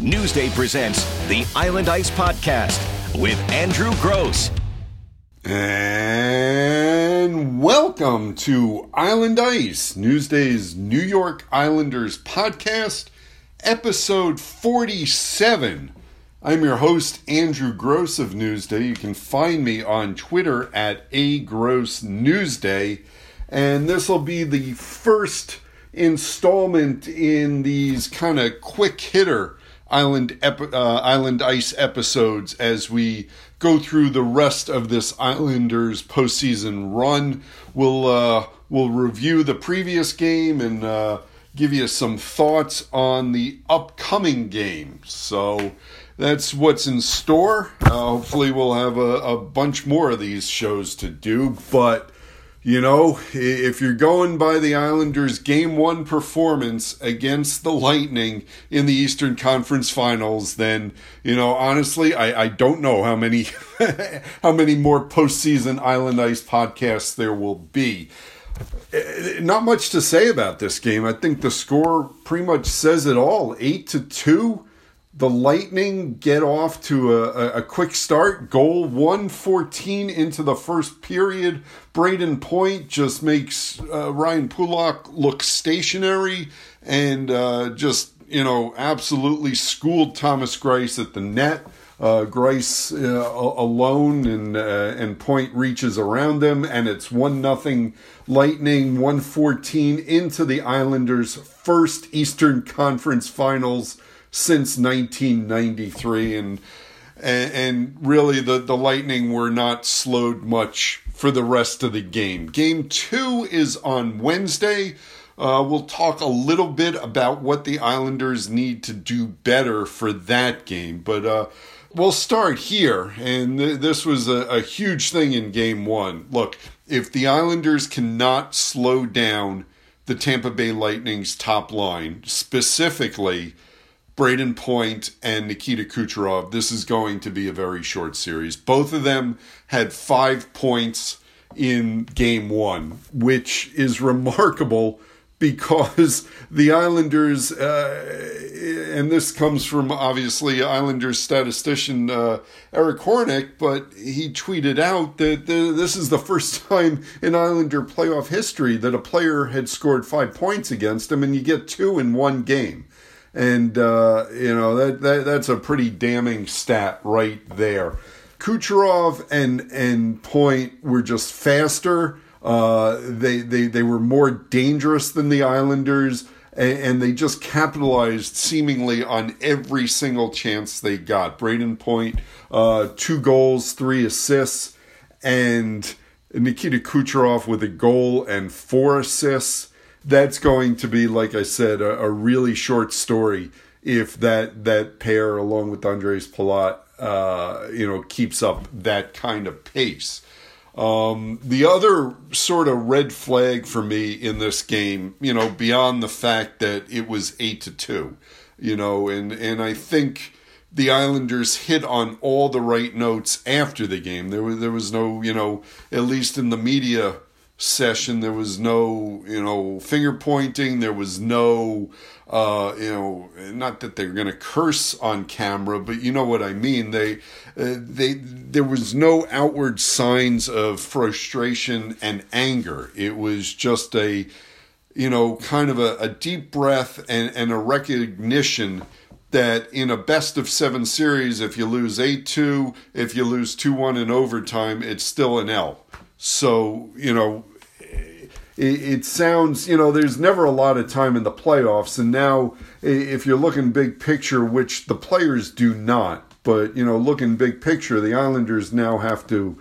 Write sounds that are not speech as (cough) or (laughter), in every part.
Newsday presents the Island Ice Podcast with Andrew Gross. And welcome to Island Ice, Newsday's New York Islanders podcast, episode 47. I'm your host, Andrew Gross of Newsday. You can find me on Twitter at A Gross Newsday. And this will be the first installment in these kind of quick hitter island uh, island ice episodes as we go through the rest of this Islanders postseason run. We'll uh, we'll review the previous game and uh, give you some thoughts on the upcoming game. So that's what's in store. Uh, hopefully, we'll have a, a bunch more of these shows to do, but you know, if you're going by the Islanders' game one performance against the Lightning in the Eastern Conference Finals, then you know, honestly, I, I don't know how many (laughs) how many more postseason Island Ice podcasts there will be. Eh, not much to say about this game. I think the score pretty much says it all. Eight to two the Lightning get off to a, a, quick start. Goal 114 into the first period. Brayden Point just makes uh, Ryan Pulock look stationary and uh, just, you know, absolutely schooled Thomas Greiss at the net. Uh, Greiss uh, alone and uh, and Point reaches around them, and it's one nothing Lightning 114 into the Islanders' first Eastern Conference Finals since 1993 and and, and really the, the Lightning were not slowed much for the rest of the game. Game two is on Wednesday. Uh, we'll talk a little bit about what the Islanders need to do better for that game, but uh, we'll start here. And th- this was a, a huge thing in game one. Look, if the Islanders cannot slow down the Tampa Bay Lightning's top line, specifically Brayden Point and Nikita Kucherov, this is going to be a very short series. Both of them had five points in game one, which is remarkable because (laughs) the Islanders, uh, and this comes from obviously Islanders statistician uh, Eric Hornick, but he tweeted out that the, this is the first (laughs) time in Islander playoff history that a player had scored five points against him, and you get two in one game and uh, you know that, that that's a pretty damning stat right there. Kucherov and and Point were just faster. Uh, they they they were more dangerous than the Islanders, and, they just capitalized seemingly on every single chance they got. Brayden Point, uh, two goals, three assists, and Nikita Kucherov with a goal and four assists that's going to be, like I said, a, a really short story if that that pair, along with Ondrej Palat, uh, you know, keeps up that kind of pace. Um, the other sort of red flag for me in this game, you know, beyond the fact that it was eight to two, you know, and and I think the Islanders hit on all the right notes after the game. There was there was no, you know, at least in the media session. There was no, you know, finger pointing. There was no, uh, you know, not that they're going to curse on camera, but you know what I mean. They, uh, they, there was no outward signs of frustration and anger. It was just a, you know, kind of a, a deep breath and, and a recognition that in a best of seven series, if you lose 8 2, if you lose 2 1 in overtime, it's still an L. So, you know, it, it sounds, you know, there's never a lot of time in the playoffs. And now, if you're looking big picture, which the players do not, but, you know, looking big picture, the Islanders now have to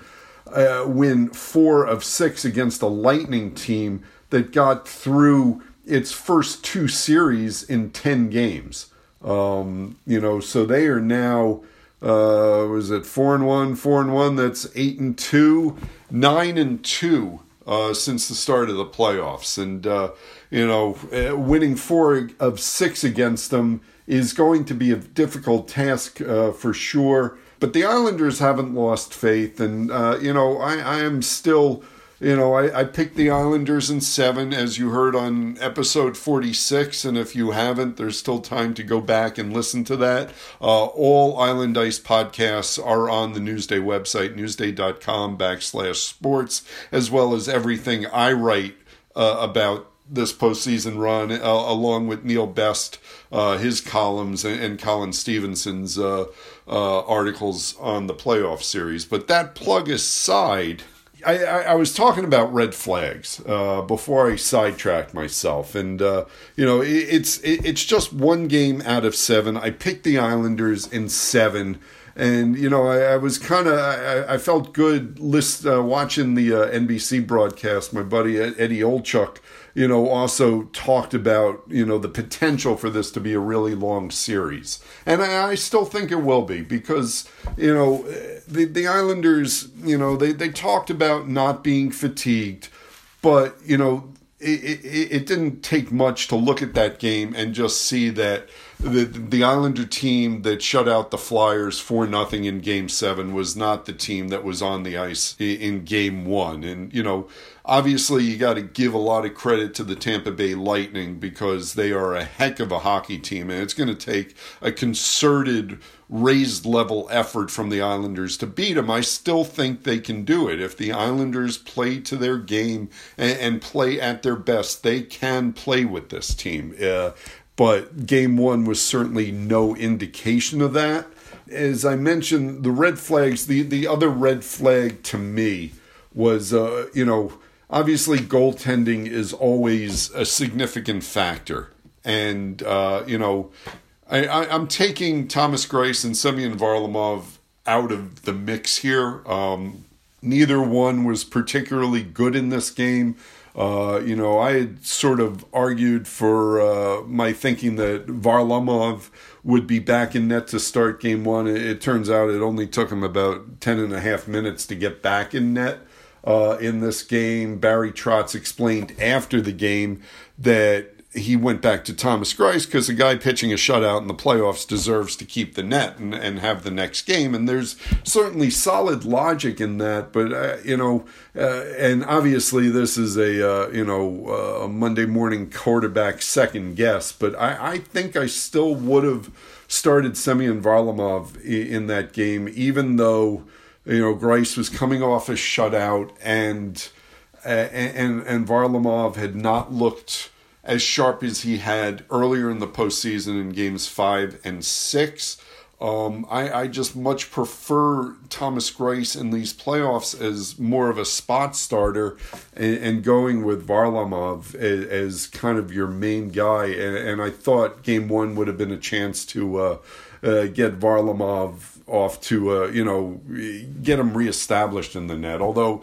uh, win four of six against a Lightning team that got through its first two series in 10 games. Um, you know, so they are now, uh, was it four and one, four and one? That's eight and two, nine and two uh, since the start of the playoffs. And, uh, you know, uh, winning four of six against them is going to be a difficult task uh, for sure. But the Islanders haven't lost faith. And, uh, you know, I, I am still you know, I, I picked the Islanders in seven, as you heard on episode 46. And if you haven't, there's still time to go back and listen to that. Uh, all Island Ice podcasts are on the Newsday website, newsday.com backslash sports, as well as everything I write uh, about this postseason run, uh, along with Neil Best, uh, his columns, and, and Colin Stephenson's uh, uh, articles on the playoff series. But that plug aside, I, I, I was talking about red flags uh, before I sidetracked myself, and uh, you know it, it's it, it's just one game out of seven. I picked the Islanders in seven and you know I, I was kind of I, I, felt good list uh, watching the uh, NBC broadcast. My buddy Eddie Olczyk, you know, also talked about you know the potential for this to be a really long series, and I, I still think it will be because you know the the Islanders, you know, they they talked about not being fatigued, but you know it, it, it didn't take much to look at that game and just see that the the Islander team that shut out the Flyers for nothing in Game Seven was not the team that was on the ice in Game One, and you know. Obviously, you got to give a lot of credit to the Tampa Bay Lightning because they are a heck of a hockey team, and it's going to take a concerted, raised level effort from the Islanders to beat them. I still think they can do it. If the Islanders play to their game and, and play at their best, they can play with this team. Uh, but game one was certainly no indication of that. As I mentioned, the red flags, the, the other red flag to me was, uh, you know, obviously goaltending is always a significant factor. And, uh, you know, I, I, am taking Thomas Greiss and Semyon Varlamov out of the mix here. Um, neither one was particularly good in this game. Uh, you know, I had sort of argued for uh, my thinking that Varlamov would be back in net to start game one. It, it, turns out it only took him about 10 and a half minutes to get back in net uh, in this game. Barry Trotz explained after the game that he went back to Thomas Greiss because a guy pitching a shutout in the playoffs deserves to keep the net and, and have the next game. And there's certainly solid logic in that. But, uh, you know, uh, and obviously this is a, uh, you know, uh, a Monday morning quarterback second guess. But I, I think I still would have started Semyon Varlamov in that game, even though, you know, Greiss was coming off a shutout and, uh, and, and Varlamov had not looked as sharp as he had earlier in the postseason in games five and six. Um, I, I, just much prefer Thomas Greiss in these playoffs as more of a spot starter and, and going with Varlamov as, as, kind of your main guy. And, and, I thought game one would have been a chance to uh, uh, get Varlamov off to, uh, you know, get him reestablished in the net. Although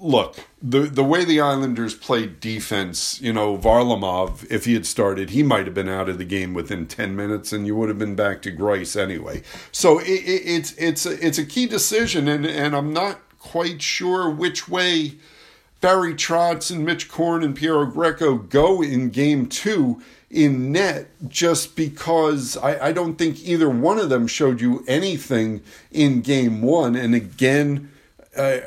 look, the the way the Islanders played defense, you know, Varlamov, if he had started, he might have been out of the game within ten minutes, and you would have been back to Greiss anyway. So it, it, it's it's a, it's a key decision, and and I'm not quite sure which way Barry Trotz and Mitch Korn and Piero Greco go in Game Two in net, just because I, I don't think either one of them showed you anything in Game One, and again. Uh,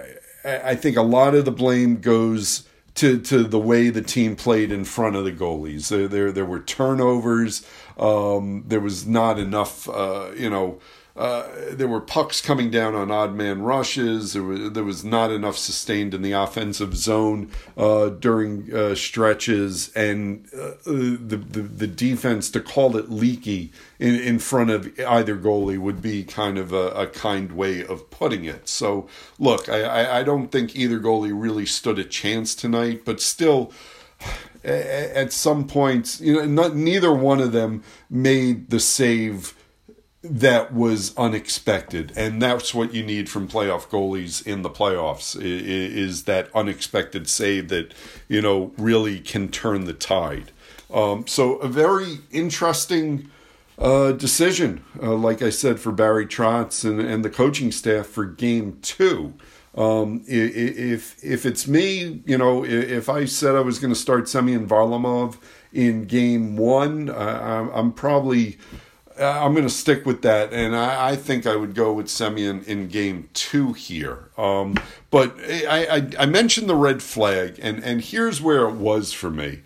I think a lot of the blame goes to to the way the team played in front of the goalies. There there, there were turnovers. Um, there was not enough, uh, you know uh, there were pucks coming down on odd man rushes. There was there was not enough sustained in the offensive zone uh, during uh, stretches, and uh, the, the, the defense to call it leaky in, in front of either goalie would be kind of a, a kind way of putting it. So look, I, I don't think either goalie really stood a chance tonight, but still (sighs) at some points, you know, not, neither one of them made the save that was unexpected. And that's what you need from playoff goalies in the playoffs is, that unexpected save that you know really can turn the tide. Um, so a very interesting uh, decision uh, like i said for barry trotz and, and the coaching staff for game two. Um, if if it's me you know if i said i was going to start semyon varlamov in game one uh, i'm probably I'm going to stick with that, and I, I, think I would go with Semyon in game two here. Um, but I, I, I, mentioned the red flag, and, and here's where it was for me.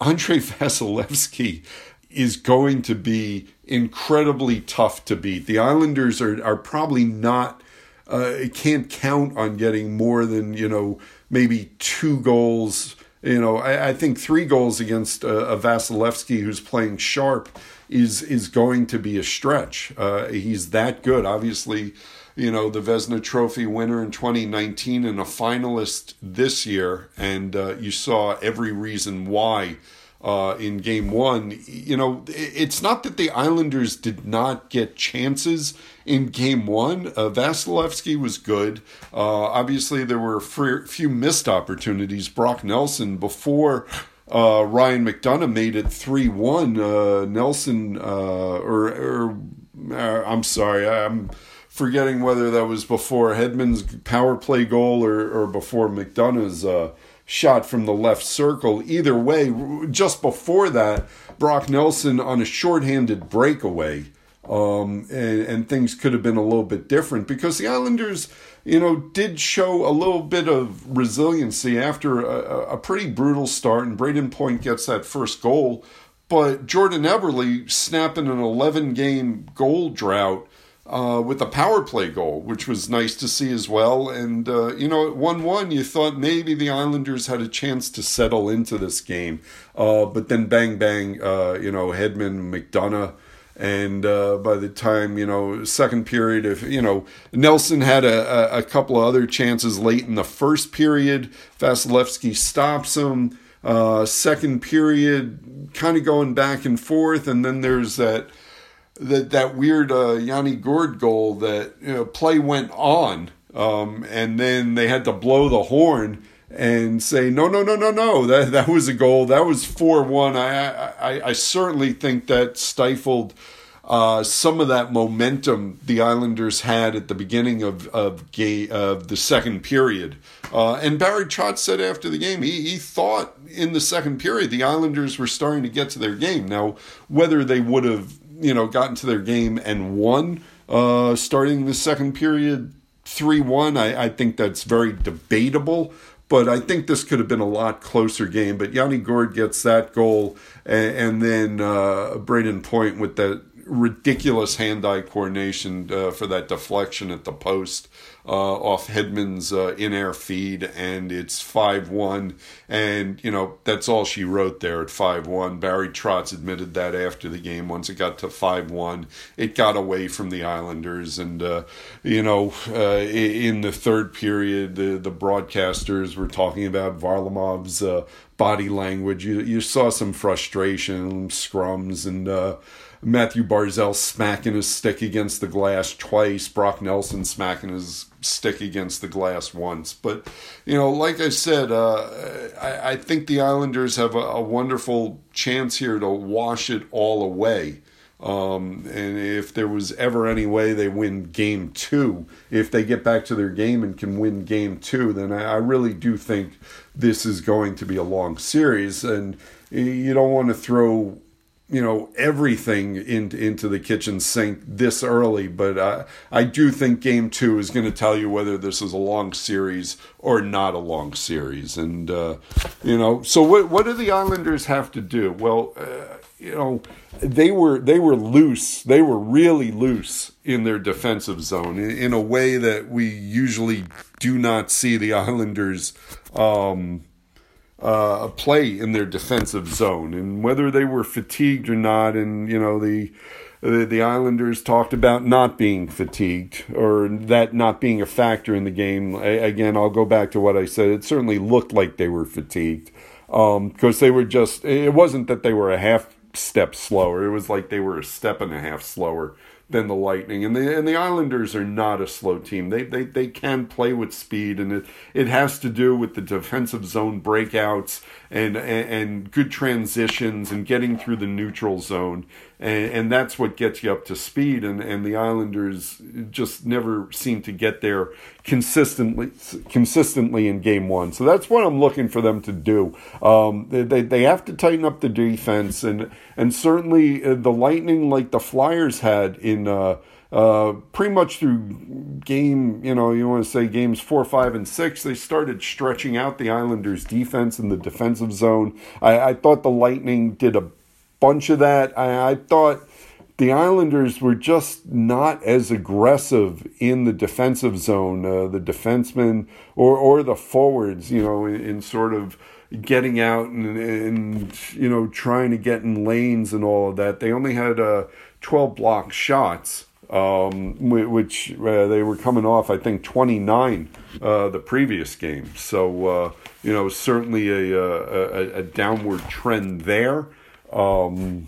Andrei (laughs) Vasilevskiy is going to be incredibly tough to beat. The Islanders are, are probably not, uh, can't count on getting more than, you know, maybe two goals. You know, I, I think three goals against uh, a Vasilevskiy who's playing sharp is is going to be a stretch. Uh, he's that good. Obviously, you know the Vezina Trophy winner in 2019 and a finalist this year, and uh, you saw every reason why. Uh, in game one, you know, it's not that the Islanders did not get chances in game one. Uh, Vasilevskiy was good. Uh, obviously, there were a few missed opportunities. Brock Nelson, before uh, Ryan McDonagh made it 3 1. Uh, Nelson, uh, or, or uh, I'm sorry, I'm forgetting whether that was before Hedman's power play goal or, or before McDonagh's shot from the left circle. Either way, just before that, Brock Nelson on a shorthanded breakaway. Um, and, and things could have been a little bit different because the Islanders you know, did show a little bit of resiliency after a, a pretty brutal start, and Brayden Point gets that first goal. But Jordan Eberle snapping an 11 game goal drought uh, with a power play goal, which was nice to see as well. And, uh, you know, at 1 1, you thought maybe the Islanders had a chance to settle into this game. Uh, but then bang, bang, uh, you know, Hedman, McDonagh and uh, by the time you know second period if you know nelson had a, a, couple of other chances late in the first period Vasilevskiy stops him uh, second period kind of going back and forth and then there's that that that weird uh, yanni gourde goal that you know, play went on um, and then they had to blow the horn and say no no no no no that that was a goal that was 4-1 I I I certainly think that stifled uh, some of that momentum the Islanders had at the beginning of of, gay, of the second period. Uh, and Barry Trotz said after the game he, he thought in the second period the Islanders were starting to get to their game. Now whether they would have you know gotten to their game and won uh, starting the second period three one, I, I think that's very debatable but I think this could have been a lot closer game. But Yanni Gourde gets that goal, and, and then uh, Brayden Point with that ridiculous hand-eye coordination uh, for that deflection at the post uh, off Hedman's uh, in-air feed, and it's five-one. And you know that's all she wrote there at five-one. Barry Trotz admitted that after the game. Once it got to five-one, it got away from the Islanders, and uh, you know uh, in the third period, the the broadcasters were talking about Varlamov's uh, body language. You you saw some frustration, scrums, and Mathew Barzal smacking his stick against the glass twice, Brock Nelson smacking his stick against the glass once. But, you know, like I said, uh, I, I, think the Islanders have a, a, wonderful chance here to wash it all away. Um, and if there was ever any way they win game two, if they get back to their game and can win game two, then I, I really do think this is going to be a long series. And you don't want to throw you know everything into into the kitchen sink this early but I, I do think game two is going to tell you whether this is a long series or not a long series. And uh, you know so what what do the islanders have to do? Well uh, you know they were they were loose. They were really loose in their defensive zone in, in a way that we usually do not see the islanders um, uh, play in their defensive zone, and whether they were fatigued or not, and you know the, the Islanders talked about not being fatigued or that not being a factor in the game. I, again, I'll go back to what I said. It certainly looked like they were fatigued because um, they were just. It wasn't that they were a half step slower. It was like they were a step and a half slower than the Lightning. And the and the Islanders are not a slow team. They they they can play with speed, and it it has to do with the defensive zone breakouts and and, good transitions and getting through the neutral zone. And, and that's what gets you up to speed. And, and the Islanders just never seem to get there consistently consistently in game one. So that's what I'm looking for them to do. Um, they, they, they have to tighten up the defense, and and certainly uh, the Lightning, like the Flyers had in. Uh, uh, pretty much through game, you know, you want to say games four, five, and six, they started stretching out the Islanders' defense in the defensive zone. I, I thought the Lightning did a bunch of that. I, I thought the Islanders were just not as aggressive in the defensive zone, uh, the defensemen or, or the forwards, you know, in, in sort of getting out and, and, you know, trying to get in lanes and all of that. They only had uh, 12 block shots. Um, which uh, they were coming off, I think, 29 uh, the previous game. So, uh, you know, certainly a, a, a downward trend there. Um,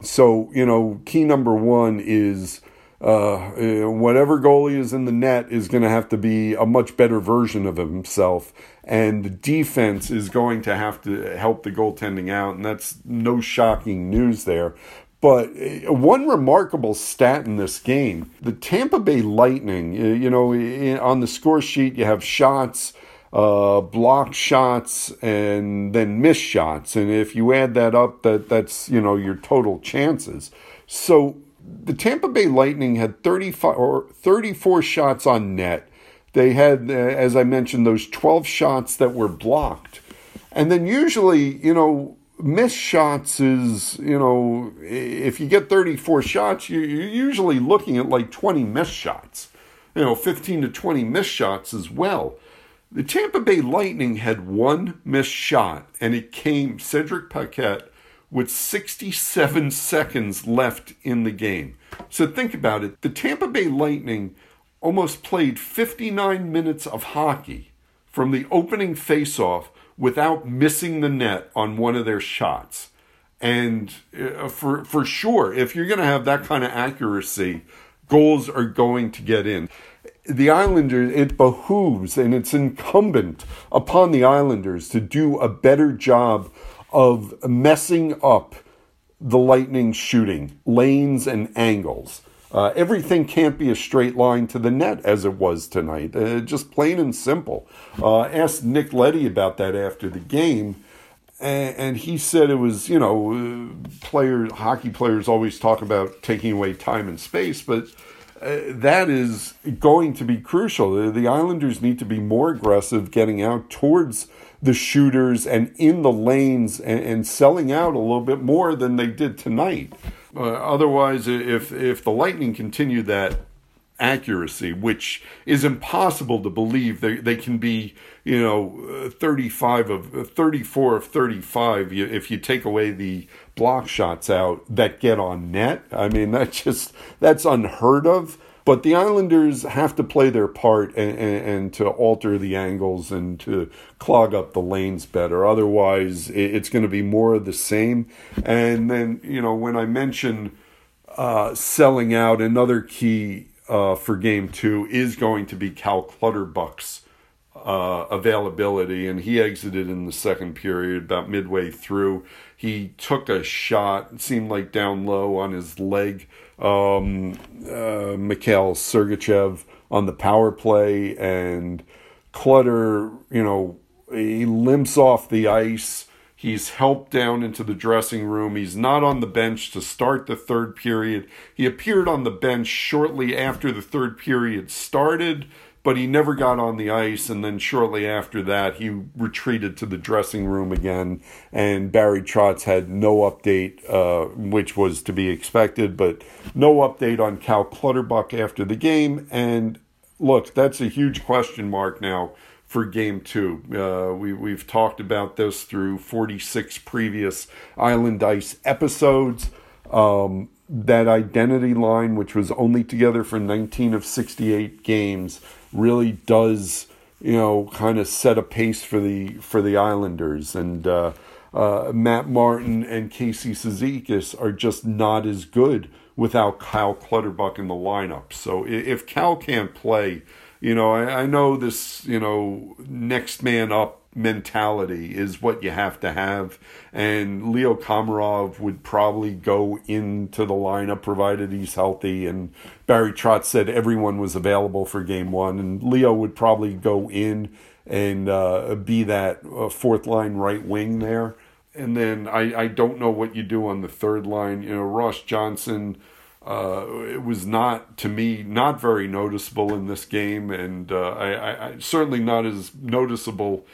so, you know, key number one is uh, whatever goalie is in the net is going to have to be a much better version of himself. And the defense is going to have to help the goaltending out. And that's no shocking news there. But uh, one remarkable stat in this game the Tampa Bay Lightning, you know, on the score sheet, you have shots uh, block shots and then miss shots. And if you add that up, that that's you know your total chances. So the Tampa Bay Lightning had 35 or 34 shots on net. They had, uh, as I mentioned, those 12 shots that were blocked. And then usually, you know, miss shots is, you know, if you get 34 shots, you're usually looking at like 20 miss shots, you know, 15 to 20 miss shots as well. The Tampa Bay Lightning had one missed shot, and it came Cedric Paquette with 67 seconds left in the game. So think about it. The Tampa Bay Lightning almost played 59 minutes of hockey from the opening faceoff without missing the net on one of their shots. And uh, for for sure, if you're going to have that kind of accuracy, goals are going to get in the Islanders, it behooves and it's incumbent upon the Islanders to do a better job of messing up the Lightning shooting, lanes and angles. Uh, everything can't be a straight line to the net as it was tonight. Uh, just plain and simple. Uh, asked Nick Leddy about that after the game, and, and he said it was, you know, uh, players, hockey players always talk about taking away time and space, but uh, that is going to be crucial. The, the, Islanders need to be more aggressive getting out towards the shooters and in the lanes and, and selling out a little bit more than they did tonight. Uh, otherwise, if if the Lightning continued that accuracy, which is impossible to believe. They, they can be, you know, 35 of 34 of 35 if you take away the block shots out that get on net. I mean, (laughs) that just that's unheard of. But the Islanders have to play their part and, and, and, to alter the angles and to clog up the lanes better. Otherwise, it's going to be more of the same. And then, you know, when I mention uh, selling out, another key uh, for game two is going to be Cal Clutterbuck's uh, availability, and he exited in the second period about midway through. He took a shot, seemed like down low on his leg. Um, uh, Mikhail Sergachev on the power play, and Clutter, you know, he limps off the ice He's helped down into the dressing room. He's not on the bench to start the third period. He appeared on the bench shortly after the third period started, but he never got on the ice. And then shortly after that, he retreated to the dressing room again. And Barry Trotz had no update, uh, which was to be expected, but no update on Cal Clutterbuck after the game. And look, that's a huge question mark now for game two. Uh, we, we've talked about this through 46 previous Island Ice episodes. Um, that identity line, which was only together for 19 of 68 games, really does, you know, kind of set a pace for the for the Islanders. And uh, uh, Matt Martin and Casey Cizikas are just not as good without Kyle Clutterbuck in the lineup. So if Cal can't play, you know, I, I know this, you know, next man up mentality is what you have to have. And Leo Komarov would probably go into the lineup provided he's healthy. And Barry Trotz said everyone was available for game one. And Leo would probably go in and uh, be that uh, fourth line right wing there. And then I, I don't know what you do on the third line. You know, Ross Johnston. uh, it was not to me not very noticeable in this game, and uh, I, I, certainly not as noticeable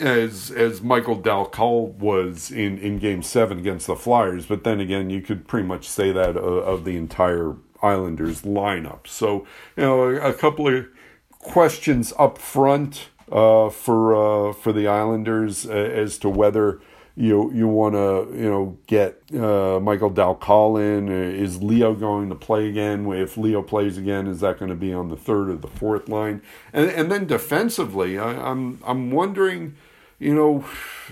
as as Michael Dal Colle was in in Game Seven against the Flyers. But then again, you could pretty much say that of, of the entire Islanders lineup. So you know, a, a couple of questions up front uh, for uh, for the Islanders uh, as to whether you you want to you know get uh, Michael Dal Colle in. Is Leo going to play again? If Leo plays again, is that going to be on the third or the fourth line? And and then defensively, I, I'm I'm wondering. You know,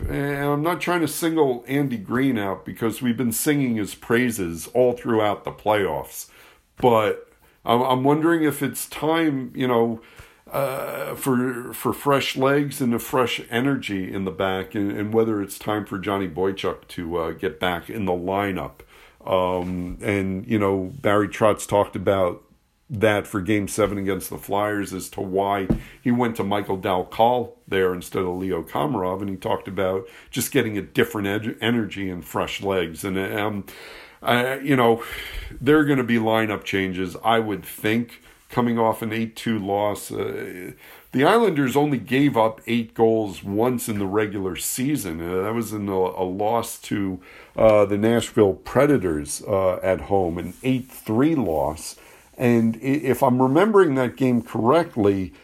and I'm not trying to single Andy Greene out because we've been singing his praises all throughout the playoffs. But I'm, wondering if it's time, you know, uh, for for fresh legs and a fresh energy in the back, and, and whether it's time for Johnny Boychuk to uh, get back in the lineup. Um, and you know, Barry Trotz talked about that for Game Seven against the Flyers as to why he went to Michael Dal Colle there instead of Leo Komarov, and he talked about just getting a different ed- energy and fresh legs. And um, uh, you know, there are going to be lineup changes, I would think coming off an 8 2 loss. Uh, the Islanders only gave up eight goals once in the regular season. Uh, that was in a, a loss to uh, the Nashville Predators uh, at home, an 8 3 loss. And if I'm remembering that game correctly,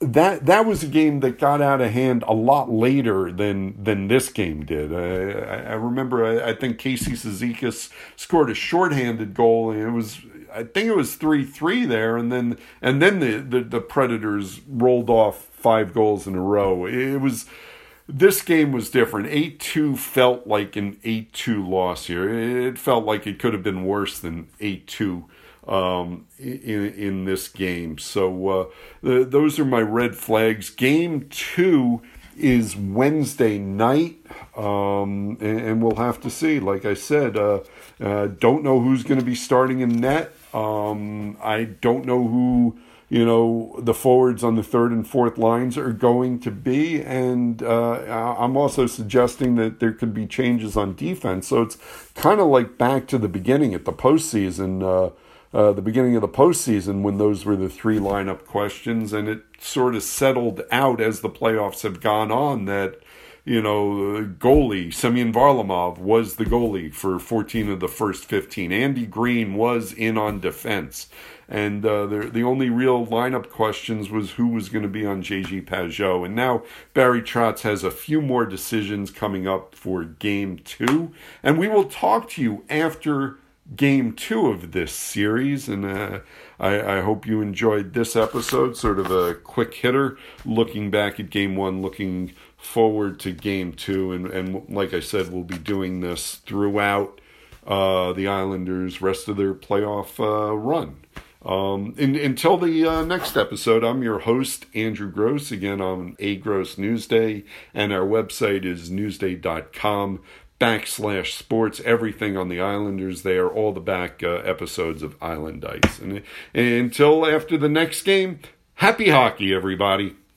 that that was a game that got out of hand a lot later than than this game did. I, I remember I, I, think Casey Cizikas scored a shorthanded goal, and it was I think it was three three there, and then and then the, the, the Predators rolled off five goals in a row. It was this game was different. Eight two felt like an eight two loss here. It felt like it could have been worse than eight two um, in in this game. So uh, the, those are my red flags. Game two is Wednesday night, um, and, and, we'll have to see. Like I said, uh, uh, don't know who's going to be starting in net. Um, I don't know who you know the forwards on the third and fourth lines are going to be, and uh, I'm also suggesting that there could be changes on defense. So it's kind of like back to the beginning at the postseason. Uh, uh, the beginning of the postseason when those were the three lineup questions, and it sort of settled out as the playoffs have gone on that you know, goalie, Semyon Varlamov was the goalie for 14 of the first 15. Andy Greene was in on defense. And uh, the, the only real lineup questions was who was going to be on JG Pageau. And now Barry Trotz has a few more decisions coming up for game two. And we will talk to you after game two of this series. And uh, I, I, hope you enjoyed this episode, sort of a quick hitter, looking back at game one, looking forward to game two. And, and like I said, we'll be doing this throughout uh, the Islanders' rest of their playoff uh, run. Um, in, until the uh, next episode, I'm your host, Andrew Gross, again on A Gross Newsday, and our website is newsday.com backslash sports, everything on the Islanders there, all the back uh, episodes of Island Ice. And, and until after the next game, happy hockey, everybody.